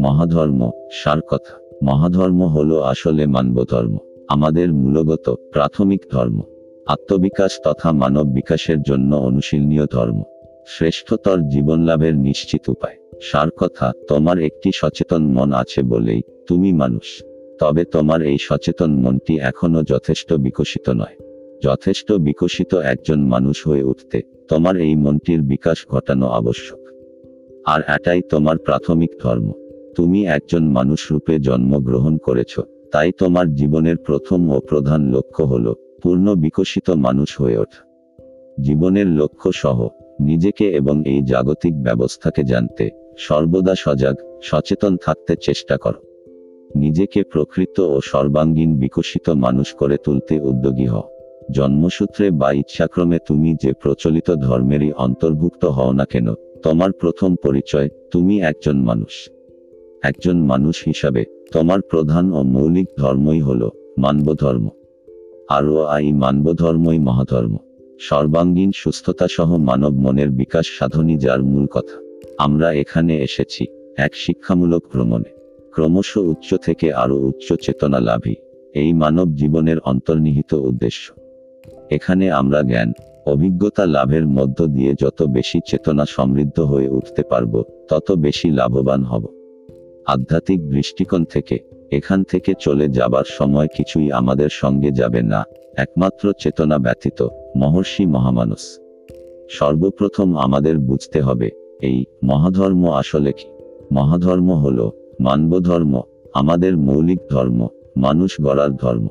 মহাধর্ম, সার কথা। মহাধর্ম হলো আসলে মানবধর্ম। আমাদের মূলগত, প্রাথমিক ধর্ম। আত্মবিকাশ তথা মানব বিকাশের জন্য অনুশীলনীয় ধর্ম। শ্রেষ্ঠতর জীবন লাভের নিশ্চিত উপায়। সার কথা, তোমার একটি সচেতন মন আছে বলেই তুমি মানুষ। তবে তোমার এই সচেতন মনটি এখনও যথেষ্ট বিকশিত নয়। যথেষ্ট বিকশিত একজন মানুষ হয়ে উঠতে তোমার এই মনটির বিকাশ ঘটানো আবশ্যক। আর এটাই তোমার প্রাথমিক ধর্ম। তুমি একজন মানুষ রূপে জন্মগ্রহণ করেছ, তাই তোমার জীবনের প্রথম ও প্রধান লক্ষ্য হল পূর্ণ বিকশিত মানুষ হয়ে ওঠা। জীবনের লক্ষ্য সহ, নিজেকে এবং এই জাগতিক ব্যবস্থাকে জানতে সর্বদা সজাগ, সচেতন থাকতে চেষ্টা করো। নিজেকে প্রকৃত ও সর্বাঙ্গীন বিকশিত মানুষ করে তুলতে উদ্যোগী হও। জন্মসূত্রে বা ইচ্ছাক্রমে তুমি যে প্রচলিত ধর্মেরই অন্তর্ভুক্ত হও না কেন, তোমার প্রথম পরিচয় তুমি একজন মানুষ। একজন মানুষ হিসাবে, তোমার প্রধান ও মৌলিক ধর্মই হল মানব ধর্ম আরও আই মানব ধর্মই মহাধর্ম। সর্বাঙ্গীন সুস্থতা সহ মানব মনের বিকাশ সাধনই যার মূল কথা। আমরা এখানে এসেছি এক শিক্ষামূলক ভ্রমণে। ক্রমশ উচ্চ থেকে আরও উচ্চ চেতনা লাভই এই মানব জীবনের অন্তর্নিহিত উদ্দেশ্য। এখানে আমরা জ্ঞান, অভিজ্ঞতা লাভের মধ্য দিয়ে যত বেশি চেতনা সমৃদ্ধ হয়ে উঠতে পারব, তত বেশি লাভবান হব। আধ্যাত্মিক দৃষ্টিকোণ থেকে, এখান থেকে চলে যাবার সময় কিছুই আমাদের সঙ্গে যাবে না, একমাত্র চেতনা ব্যতীত, মহর্ষি মহামানস সর্বপ্রথম আমাদের বুঝতে হবে, এই মহাধর্ম আসলে কি? মহাধর্ম হল, মানবধর্ম, আমাদের মৌলিক ধর্ম, মানুষ গড়ার ধর্ম।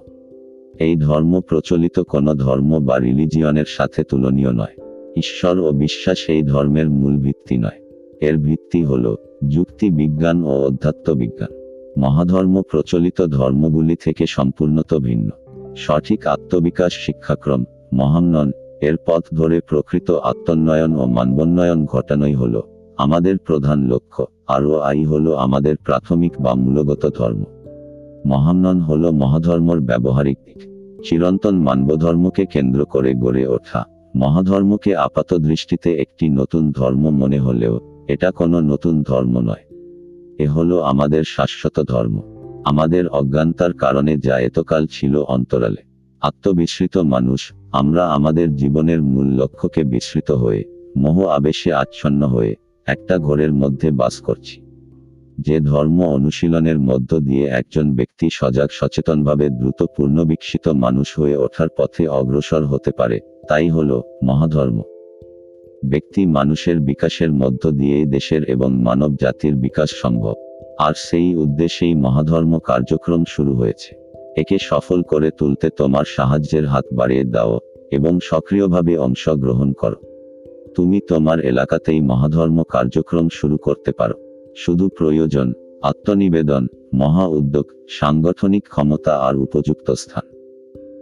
এই ধর্ম প্রচলিত কোনো ধর্ম বা রিলিজিয়নের সাথে তুলনীয় নয়। ঈশ্বর ও বিশ্বাস এই ধর্মের মূল ভিত্তি নয়। এর ভিত্তি হল যুক্তি বিজ্ঞান ও অধ্যাত্ম বিজ্ঞান। মহাধর্ম প্রচলিত ধর্মগুলি থেকে সম্পূর্ণত ভিন্ন। সঠিক আত্মবিকাশ শিক্ষাক্রম মহান্নন এর পথ ধরে প্রকৃত আত্মোন্নয়ন ও মানবোন্নয়ন ঘটানোই হল আমাদের প্রধান লক্ষ্য, আরও আই হল আমাদের প্রাথমিক বা মূলগত ধর্ম। মহান্নন হল মহাধর্মর ব্যবহারিক দিক। চিরন্তন মানবধর্মকে কেন্দ্র করে গড়ে ওঠা মহাধর্মকে আপাত দৃষ্টিতে একটি নতুন ধর্ম মনে হলেও, এটা কোনো নতুন ধর্ম নয়। এ হলো আমাদের শাশ্বত ধর্ম। আমাদের অজ্ঞানতার কারণে যা এতকাল ছিল অন্তরালে। আত্মবিস্মৃত মানুষ, আমরা আমাদের জীবনের মূল লক্ষ্যকে বিস্মৃত হয়ে, মোহ আবেশে আচ্ছন্ন হয়ে, একটা ঘরের মধ্যে বাস করছি। যে ধর্ম অনুশীলনের মধ্য দিয়ে একজন ব্যক্তি সজাগ সচেতনভাবে দ্রুত পূর্ণবিকশিত মানুষ হয়ে ওঠার পথে অগ্রসর হতে পারে, তাই হল মহাধর্ম। ব্যক্তি মানুষের বিকাশের মধ্য দিয়েই দেশের এবং মানব জাতির বিকাশ সম্ভব। আর সেই উদ্দেশ্যেই মহাধর্ম কার্যক্রম শুরু হয়েছে। একে সফল করে তুলতে তোমার সাহায্যের হাত বাড়িয়ে দাও এবং সক্রিয়ভাবে অংশগ্রহণ করো। তুমি তোমার এলাকাতেই মহাধর্ম কার্যক্রম শুরু করতে পারো। শুধু প্রয়োজন, আত্মনিবেদন, মহা উদ্যোগ, সাংগঠনিক ক্ষমতা আর উপযুক্ত স্থান।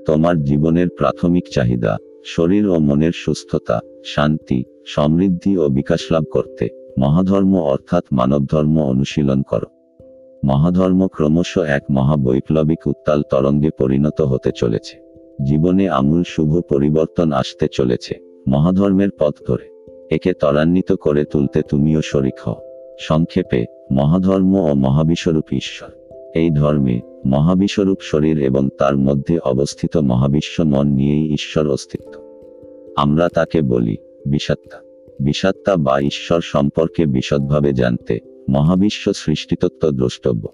তোমার জীবনের প্রাথমিক চাহিদা, শরীর ও মনের সুস্থতা, শান্তি, সমৃদ্ধি ও বিকাশ লাভ করতে মহাধর্ম অর্থাৎ মানবধর্ম অনুশীলন করো। মহাধর্ম ক্রমশ এক মহাবৈপ্লবিক উত্তাল তরঙ্গে পরিণত হতে চলেছে। জীবনে আমূল শুভ পরিবর্তন আসতে চলেছে মহাধর্মের পথ ধরে। একে ত্বরান্বিত করে তুলতে তুমিও শরিক হও। সংক্ষেপে, মহাধর্ম ও মহাবিশ্বরূপ ঈশ্বর। এই ধর্মে, মহাবিশ্বরূপ শরীর এবং তার মধ্যে অবস্থিত মহাবিশ্ব মন নিয়েই ঈশ্বর অস্তিত্ব। আমরা তাকে বলি বিষাত্তা বিষাত্তা বা ঈশ্বর সম্পর্কে বিশদভাবে জানতে মহাবিশ্ব সৃষ্টিতত্ত্ব দ্রষ্টব্য।